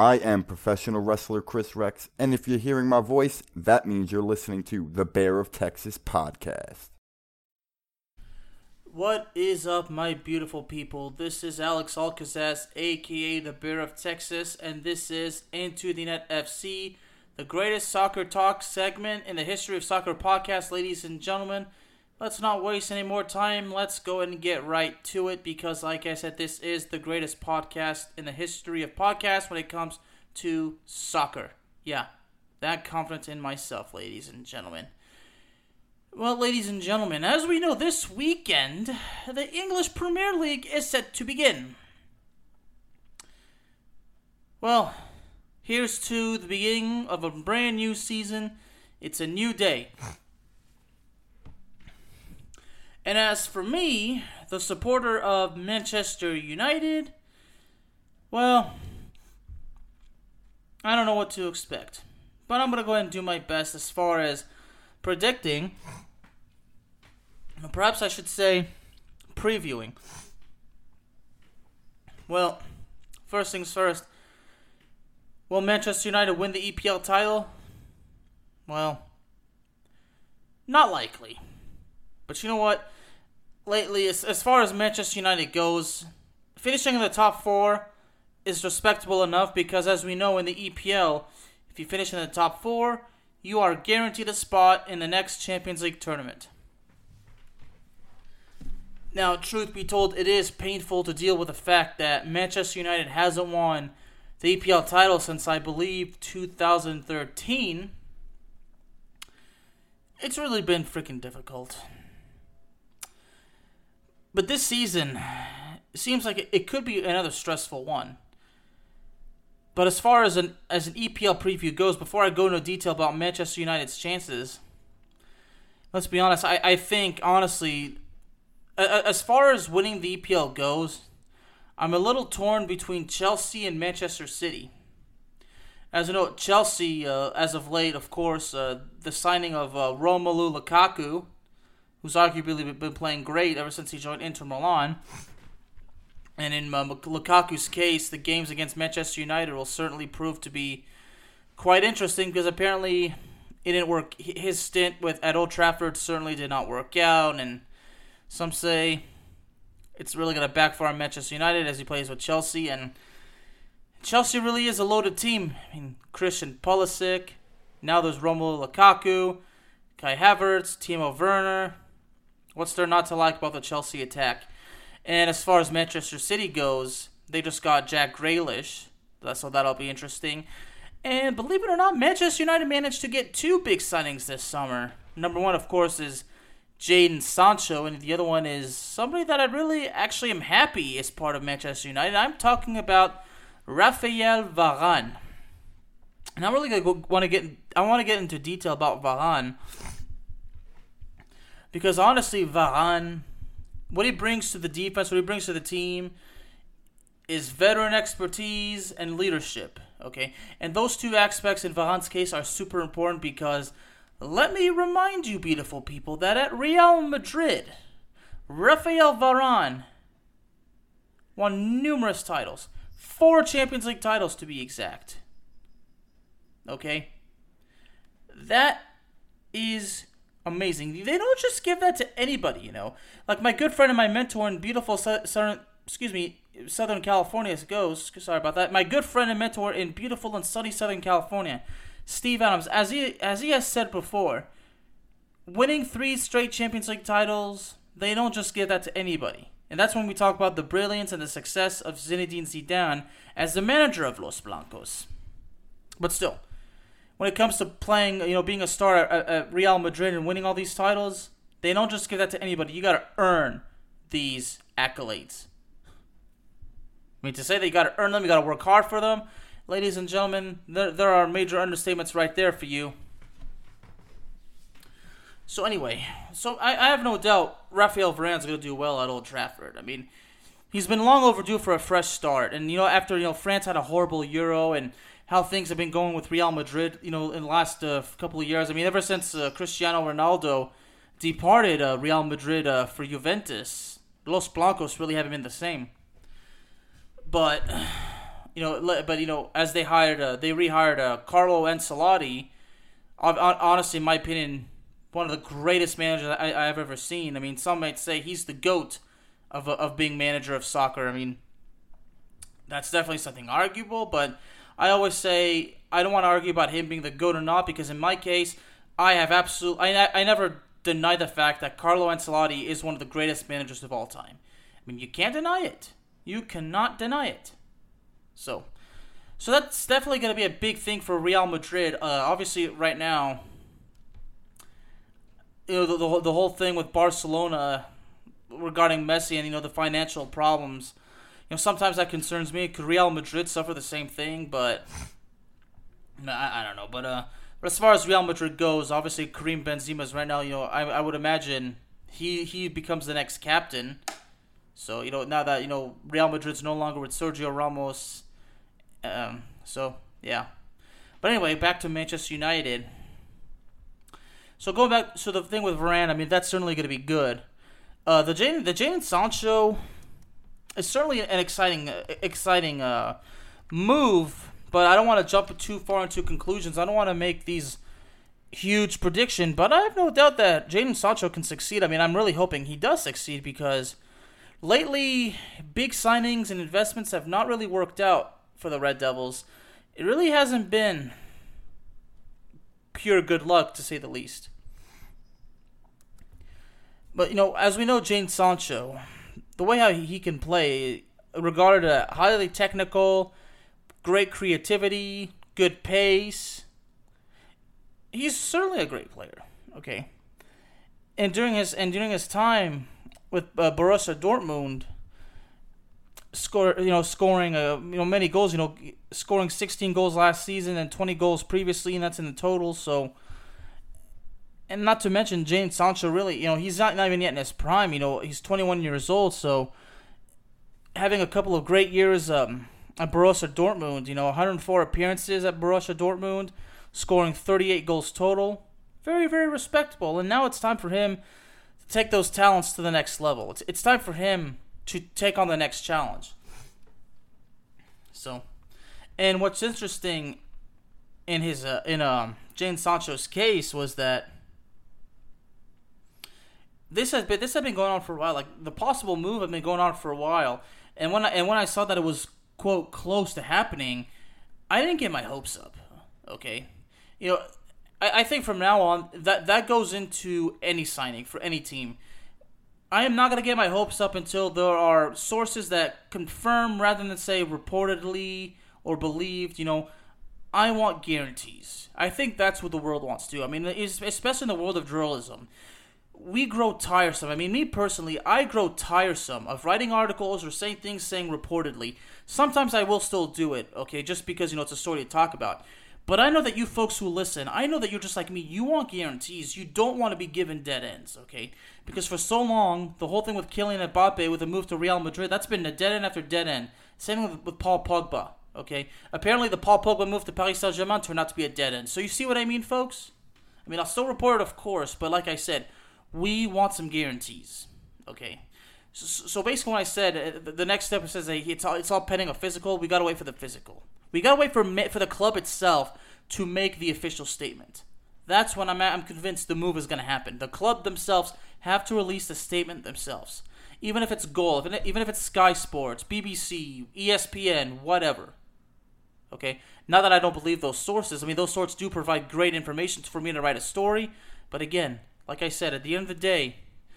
I am professional wrestler Chris Rex, and if you're hearing my voice, that means you're listening to the Bear of Texas podcast. What is up, my beautiful people? This is Alex Alcazaz, aka the Bear of Texas, and this is Into the Net FC, the greatest soccer talk segment in the history of soccer podcasts, ladies and gentlemen. Let's not waste any more time. Let's go and get right to it because, like I said, this is the greatest podcast in the history of podcasts when it comes to soccer. Yeah, that confidence in myself, ladies and gentlemen. Well, ladies and gentlemen, as we know, this weekend, the English Premier League is set to begin. Well, here's to the beginning of a brand new season. It's a new day. And as for me, the supporter of Manchester United, well, I don't know what to expect. But I'm going to go ahead and do my best as far as predicting. Perhaps I should say previewing. Well, first things first. Will Manchester United win the EPL title? Well, not likely. But you know what? Lately, as, as far as Manchester United goes, finishing in the top four is respectable enough because, as we know in the EPL, if you finish in the top four, you are guaranteed a spot in the next Champions League tournament. Now, truth be told, it is painful to deal with the fact that Manchester United hasn't won the EPL title since I believe 2013. It's really been freaking difficult. But this season seems like it, could be another stressful one. But as far as an as an EPL preview goes, before I go into detail about Manchester United's chances, let's be honest. I, I think honestly, as far as winning the EPL goes, I'm a little torn between Chelsea and Manchester City. As you know, Chelsea, uh, as of late, of course, uh, the signing of uh, Romelu Lukaku, who's arguably been playing great ever since he joined Inter Milan. And in uh, Lukaku's case, the games against Manchester United will certainly prove to be quite interesting because apparently it didn't work. His stint with at Old Trafford certainly did not work out, and some say it's really going to backfire on Manchester United as he plays with Chelsea. And Chelsea really is a loaded team. I mean, Christian Pulisic, now there's Romelu Lukaku, Kai Havertz, Timo Werner, What's there not to like about the Chelsea attack? And as far as Manchester City goes, they just got Jack Grealish, so that'll be interesting. And believe it or not, Manchester United managed to get two big signings this summer. Number one, of course, is Jadon Sancho, and the other one is somebody that I really actually am happy is part of Manchester United. I'm talking about Raphael Varane. And I'm really gonna want to get I want to get into detail about Varane because honestly, Varane, what he brings to the defense, what he brings to the team, is veteran expertise and leadership. Okay, and those two aspects in Varane's case are super important because let me remind you, beautiful people, that at Real Madrid, Raphael Varane won numerous titles, four Champions League titles to be exact. Okay, that is amazing. They don't just give that to anybody, you know. Like my good friend and my mentor in beautiful, southern, excuse me, Southern California goes, sorry about that. My good friend and mentor in beautiful and sunny Southern California, Steve Adams, as he as he has said before, winning three straight Champions League titles, they don't just give that to anybody. And that's when we talk about the brilliance and the success of Zinedine Zidane as the manager of Los Blancos. But still, when it comes to playing, you know, being a star at, at Real Madrid and winning all these titles, they don't just give that to anybody. You got to earn these accolades. I mean, to say that you got to earn them, you got to work hard for them. Ladies and gentlemen, there, there are major understatements right there for you. So anyway, so I, I have no doubt Raphael Varane's going to do well at Old Trafford. I mean, he's been long overdue for a fresh start. And, you know, after, you know, France had a horrible Euro and how things have been going with Real Madrid, you know, in the last uh, couple of years. I mean, ever since uh, Cristiano Ronaldo departed uh, Real Madrid uh, for Juventus, Los Blancos really haven't been the same. But you know, but you know, as they hired, uh, they rehired uh, Carlo Ancelotti. Honestly, in my opinion, one of the greatest managers I, have ever seen. I mean, some might say he's the goat of of being manager of soccer. I mean, that's definitely something arguable, but I always say I don't want to argue about him being the goat or not because in my case, I have absolute I I never deny the fact that Carlo Ancelotti is one of the greatest managers of all time. I mean, you can't deny it. You cannot deny it. So, so that's definitely going to be a big thing for Real Madrid. Uh, obviously, right now, you know the, the the whole thing with Barcelona regarding Messi and you know the financial problems. Know, sometimes that concerns me. Could Real Madrid suffer the same thing? But I, I don't know. But uh, but as far as Real Madrid goes, obviously Karim Benzema is right now. You know, I, I would imagine he he becomes the next captain. So you know now that you know Real Madrid's no longer with Sergio Ramos. Um. So yeah. But anyway, back to Manchester United. So going back, so the thing with Varane, I mean that's certainly going to be good. Uh, the Jane, the Jadon Sancho is certainly an exciting, exciting uh, move but I don't want to jump too far into conclusions. I don't want to make these huge prediction, but I have no doubt that Jadon Sancho can succeed. I mean, I'm really hoping he does succeed because lately big signings and investments have not really worked out for the Red Devils. It really hasn't been pure good luck to say the least. But you know, as we know, Jadon Sancho, the way how he can play, regarded as highly technical, great creativity, good pace. He's certainly a great player. Okay, and during his and during his time with uh, Borussia Dortmund, score you know scoring uh, you know many goals. You know, scoring 16 goals last season and 20 goals previously, and that's in the total. So. And not to mention Jadon Sancho, really, you know, he's not, not even yet in his prime. You know, he's 21 years old, so having a couple of great years um, at Borussia Dortmund. You know, 104 appearances at Borussia Dortmund, scoring 38 goals total. Very, very respectable. And now it's time for him to take those talents to the next level. It's, it's time for him to take on the next challenge. So, and what's interesting in his uh, in um Jadon Sancho's case was that this has been this had been going on for a while. Like the possible move had been going on for a while, and when I, and when I saw that it was quote close to happening, I didn't get my hopes up. Okay, you know, I, I think from now on that that goes into any signing for any team. I am not gonna get my hopes up until there are sources that confirm rather than say reportedly or believed. You know, I want guarantees. I think that's what the world wants to. I mean, especially in the world of journalism we grow tiresome. I mean, me personally, I grow tiresome of writing articles or saying things saying reportedly. Sometimes I will still do it, okay, just because, you know, it's a story to talk about. But I know that you folks who listen, I know that you're just like me. You want guarantees. You don't want to be given dead ends, okay? Because for so long, the whole thing with Kylian Mbappe with the move to Real Madrid, that's been a dead end after dead end. Same with, with Paul Pogba, okay? Apparently, the Paul Pogba move to Paris Saint Germain turned out to be a dead end. So you see what I mean, folks? I mean, I'll still report it, of course, but like I said, we want some guarantees. Okay. So, so basically, when I said uh, the next step says that it's all, it's all pending a physical, we gotta wait for the physical. We gotta wait for for the club itself to make the official statement. That's when I'm I'm convinced the move is gonna happen. The club themselves have to release the statement themselves. even if it's Goal, even if it's Sky Sports, BBC, ESPN, whatever. Okay, not that I don't believe those sources. I mean, those sources do provide great information for me to write a story. But again, like I said, at the end of the day,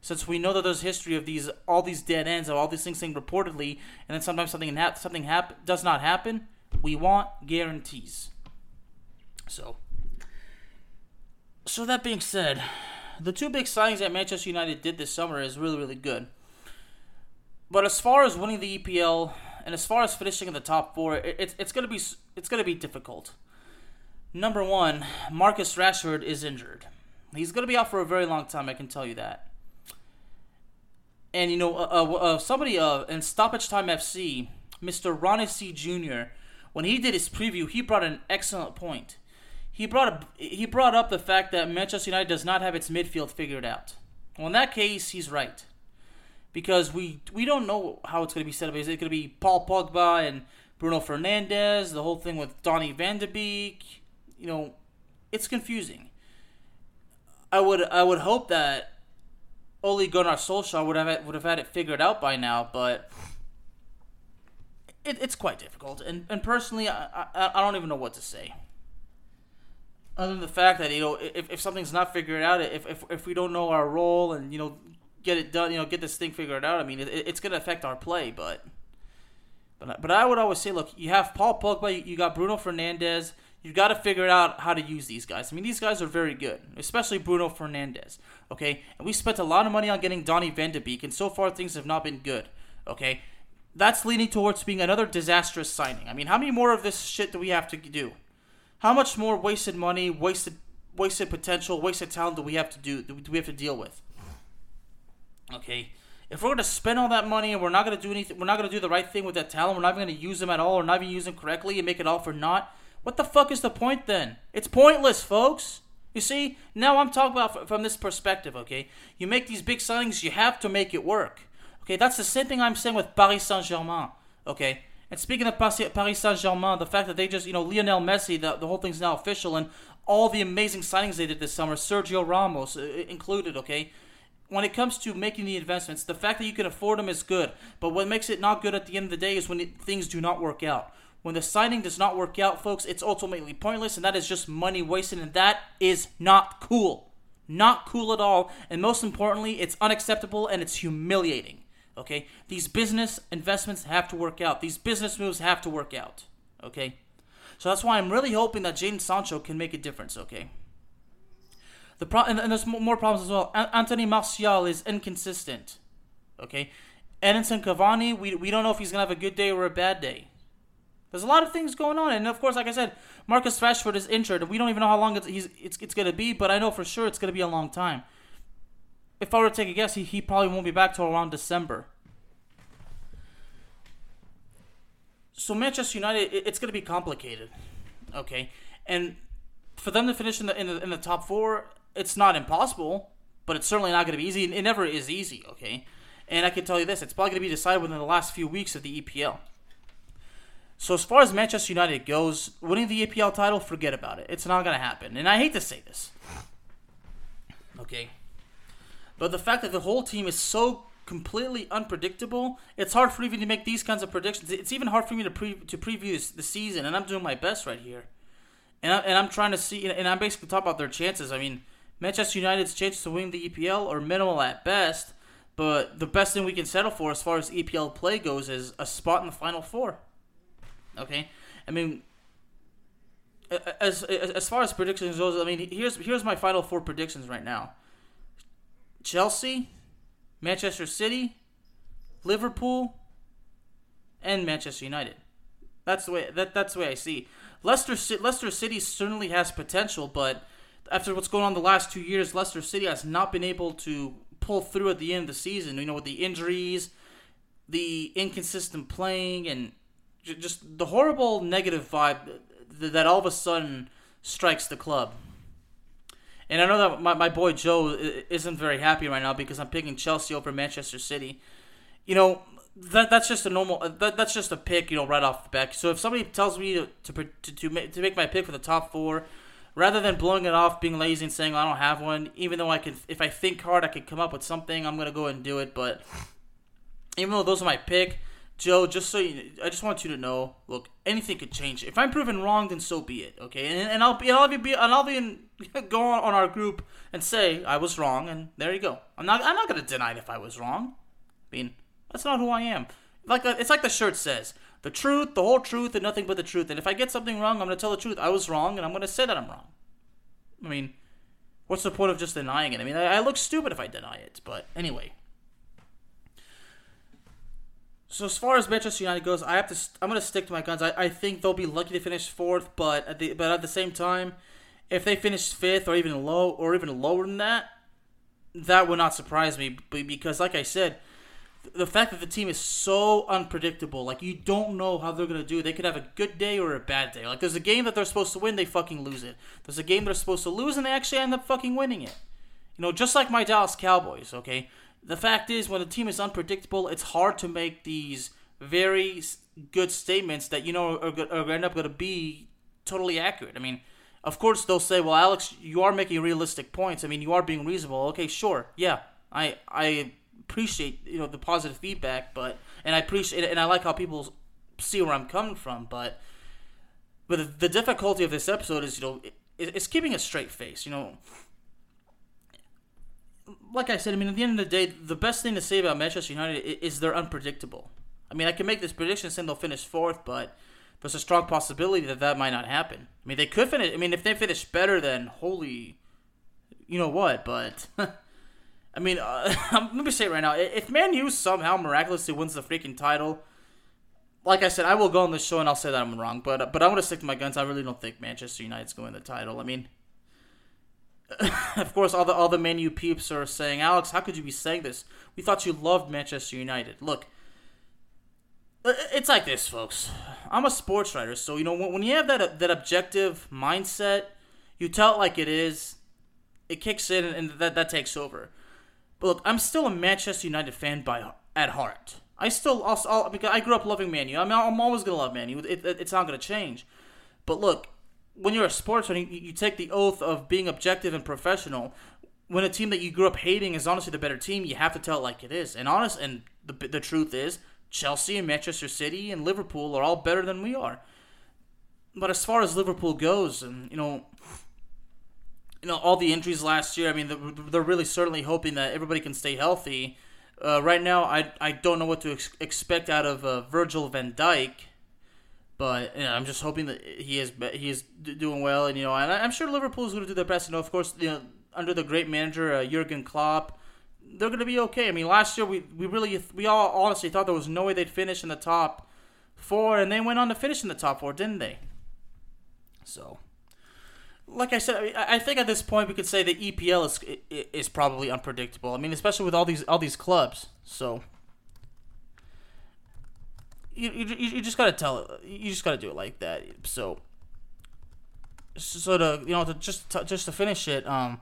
since we know that there's history of these all these dead ends of all these things saying reportedly, and then sometimes something ha- something hap- does not happen, we want guarantees. So, so that being said, the two big signings that Manchester United did this summer is really really good. But as far as winning the EPL and as far as finishing in the top four, it, it's it's gonna be it's gonna be difficult. Number one, Marcus Rashford is injured. He's gonna be out for a very long time. I can tell you that. And you know, uh, uh, uh, somebody uh, in Stoppage Time FC, Mr. Ronnie C. Jr., when he did his preview, he brought an excellent point. He brought up, he brought up the fact that Manchester United does not have its midfield figured out. Well, in that case, he's right, because we we don't know how it's going to be set up. Is it going to be Paul Pogba and Bruno Fernandes, The whole thing with Donny Van de Beek, you know, it's confusing. I would I would hope that Ole Gunnar Solskjaer would have would have had it figured out by now, but it, it's quite difficult. And and personally, I, I, I don't even know what to say. Other than the fact that you know, if, if something's not figured out, if, if if we don't know our role and you know get it done, you know, get this thing figured out, I mean, it, it's going to affect our play. But but but I would always say, look, you have Paul Pogba, you, you got Bruno Fernandes. You've got to figure out how to use these guys. I mean, these guys are very good, especially Bruno Fernandes. Okay, and we spent a lot of money on getting Donny Van de Beek, and so far things have not been good. Okay, that's leaning towards being another disastrous signing. I mean, how many more of this shit do we have to do? How much more wasted money, wasted, wasted potential, wasted talent do we have to do? Do we have to deal with? Okay, if we're gonna spend all that money and we're not gonna do anything, we're not gonna do the right thing with that talent. We're not even gonna use them at all, or not even use them correctly and make it all for naught. What the fuck is the point then? It's pointless, folks. You see, now I'm talking about from this perspective, okay? You make these big signings, you have to make it work. Okay, that's the same thing I'm saying with Paris Saint Germain, okay? And speaking of Paris Saint Germain, the fact that they just, you know, Lionel Messi, the, the whole thing's now official, and all the amazing signings they did this summer, Sergio Ramos uh, included, okay? When it comes to making the investments, the fact that you can afford them is good, but what makes it not good at the end of the day is when it, things do not work out. When the signing does not work out, folks, it's ultimately pointless, and that is just money wasted, and that is not cool. Not cool at all, and most importantly, it's unacceptable and it's humiliating. Okay? These business investments have to work out. These business moves have to work out. Okay? So that's why I'm really hoping that Jadon Sancho can make a difference, okay? The pro- and, and there's more problems as well. Anthony Martial is inconsistent. Okay? Edinson Cavani, we, we don't know if he's going to have a good day or a bad day. There's a lot of things going on, and of course, like I said, Marcus Rashford is injured, and we don't even know how long it's it's, it's going to be. But I know for sure it's going to be a long time. If I were to take a guess, he, he probably won't be back till around December. So Manchester United, it, it's going to be complicated, okay, and for them to finish in the, in the in the top four, it's not impossible, but it's certainly not going to be easy. It never is easy, okay. And I can tell you this: it's probably going to be decided within the last few weeks of the EPL. So as far as Manchester United goes, winning the EPL title, forget about it. It's not going to happen. And I hate to say this. Okay. But the fact that the whole team is so completely unpredictable, it's hard for me to make these kinds of predictions. It's even hard for me to pre- to preview the season, and I'm doing my best right here. And, I, and I'm trying to see, and I'm basically talking about their chances. I mean, Manchester United's chances to win the EPL are minimal at best, but the best thing we can settle for as far as EPL play goes is a spot in the Final Four. Okay, I mean, as as far as predictions goes, I mean, here's here's my final four predictions right now: Chelsea, Manchester City, Liverpool, and Manchester United. That's the way that that's the way I see. Leicester Leicester City certainly has potential, but after what's going on the last two years, Leicester City has not been able to pull through at the end of the season. You know, with the injuries, the inconsistent playing, and just the horrible negative vibe that all of a sudden strikes the club. And I know that my, my boy Joe isn't very happy right now because I'm picking Chelsea over Manchester City. You know, that that's just a normal uh, that, that's just a pick, you know, right off the bat. So if somebody tells me to to, to, to, make, to make my pick for the top 4, rather than blowing it off, being lazy and saying I don't have one, even though I can if I think hard I could come up with something, I'm going to go and do it, but even though those are my pick, Joe, just so you, I just want you to know, look, anything could change. If I'm proven wrong, then so be it, okay? And, and I'll be, and I'll be, and I'll be in, go on, on our group and say I was wrong, and there you go. I'm not, I'm not gonna deny it if I was wrong. I mean, that's not who I am. Like it's like the shirt says, the truth, the whole truth, and nothing but the truth. And if I get something wrong, I'm gonna tell the truth. I was wrong, and I'm gonna say that I'm wrong. I mean, what's the point of just denying it? I mean, I, I look stupid if I deny it. But anyway. So as far as Manchester United goes, I have to. I'm gonna stick to my guns. I, I think they'll be lucky to finish fourth, but at the but at the same time, if they finish fifth or even low or even lower than that, that would not surprise me. Because like I said, the fact that the team is so unpredictable, like you don't know how they're gonna do. They could have a good day or a bad day. Like there's a game that they're supposed to win, they fucking lose it. There's a game they're supposed to lose, and they actually end up fucking winning it. You know, just like my Dallas Cowboys. Okay, the fact is, when the team is unpredictable, it's hard to make these very good statements that you know are, are end up going to be totally accurate. I mean, of course they'll say, "Well, Alex, you are making realistic points. I mean, you are being reasonable." Okay, sure, yeah, I I appreciate you know the positive feedback, but and I appreciate and I like how people see where I'm coming from, but but the, difficulty of this episode is you know it, it's keeping a straight face. You know, like I said, I mean, at the end of the day, the best thing to say about Manchester United is they're unpredictable. I mean, I can make this prediction saying they'll finish fourth, but there's a strong possibility that that might not happen. I mean, they could finish. I mean, if they finish better, then holy, you know what? But I mean, uh, let me say it right now: if Man U somehow miraculously wins the freaking title, like I said, I will go on the show and I'll say that I'm wrong. But but I'm gonna stick to my guns. I really don't think Manchester United's going to win the title. I mean, of course, all the all the Man U peeps are saying, Alex, how could you be saying this? We thought you loved Manchester United. Look, it's like this, folks. I'm a sports writer, so you know when, you have that uh, that objective mindset, you tell it like it is. It kicks in, and that that takes over. But look, I'm still a Manchester United fan by at heart. I still also because I grew up loving Man U. I mean, I'm always gonna love Man U. It, it, it's not gonna change. But look, when you're a sportsman, you, you take the oath of being objective and professional. When a team that you grew up hating is honestly the better team, you have to tell it like it is. And honest, and the the truth is, Chelsea and Manchester City and Liverpool are all better than we are. But as far as Liverpool goes, and you know, you know all the injuries last year. I mean, they're really certainly hoping that everybody can stay healthy. Uh, right now, I I don't know what to ex- expect out of uh, Virgil Van Dijk. But you know, I'm just hoping that he is he is doing well, and you know, and I'm sure Liverpool is going to do their best. You know, of course, you know, under the great manager uh, Jurgen Klopp, they're going to be okay. I mean, last year we we really we all honestly thought there was no way they'd finish in the top four, and they went on to finish in the top four, didn't they? So, like I said, I, I think at this point we could say the EPL is is probably unpredictable. I mean, especially with all these all these clubs. So you, you, you just gotta tell it. You just gotta do it like that. So, so to you know to just to, just to finish it. Um,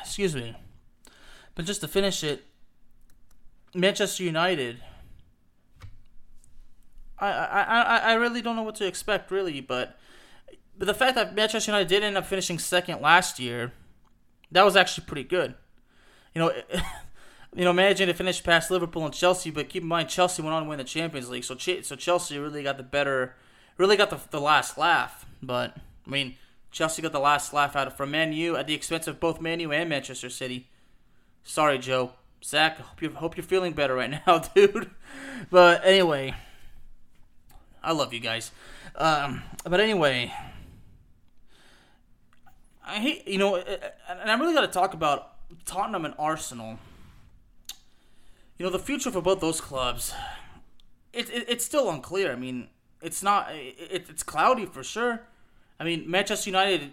excuse me, but just to finish it, Manchester United. I, I, I, I really don't know what to expect really, but but the fact that Manchester United did end up finishing second last year, that was actually pretty good. You know. you know, managing to finish past Liverpool and Chelsea, but keep in mind Chelsea went on to win the Champions League, so Ch- so Chelsea really got the better, really got the, the last laugh. But I mean, Chelsea got the last laugh out of from Man U at the expense of both Man U and Manchester City. Sorry, Joe. Zach, I hope you hope you're feeling better right now, dude. But anyway, I love you guys. Um, but anyway, I hate you know, and I really got to talk about Tottenham and Arsenal you know, the future for both those clubs, it, it it's still unclear. I mean, it's not it, it's cloudy for sure. I mean, Manchester United,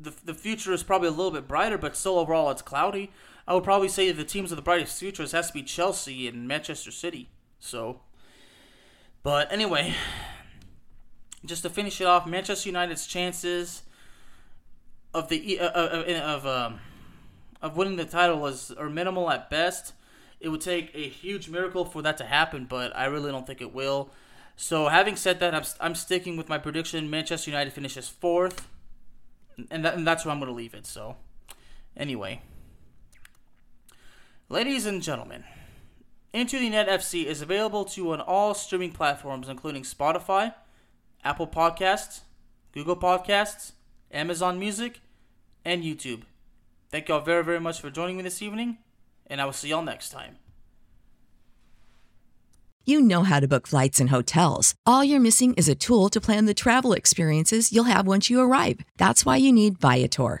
the the future is probably a little bit brighter, but still overall it's cloudy. I would probably say the teams with the brightest futures has to be Chelsea and Manchester City. So, but anyway, just to finish it off, Manchester United's chances of the uh, of of, um, of winning the title is are minimal at best. It would take a huge miracle for that to happen, but I really don't think it will. So, having said that, I'm, I'm sticking with my prediction. Manchester United finishes fourth, and, that, and that's where I'm going to leave it. So, anyway, ladies and gentlemen, Into the Net FC is available to you on all streaming platforms, including Spotify, Apple Podcasts, Google Podcasts, Amazon Music, and YouTube. Thank y'all very, very much for joining me this evening, and I will see y'all next time. You know how to book flights and hotels. All you're missing is a tool to plan the travel experiences you'll have once you arrive. That's why you need Viator.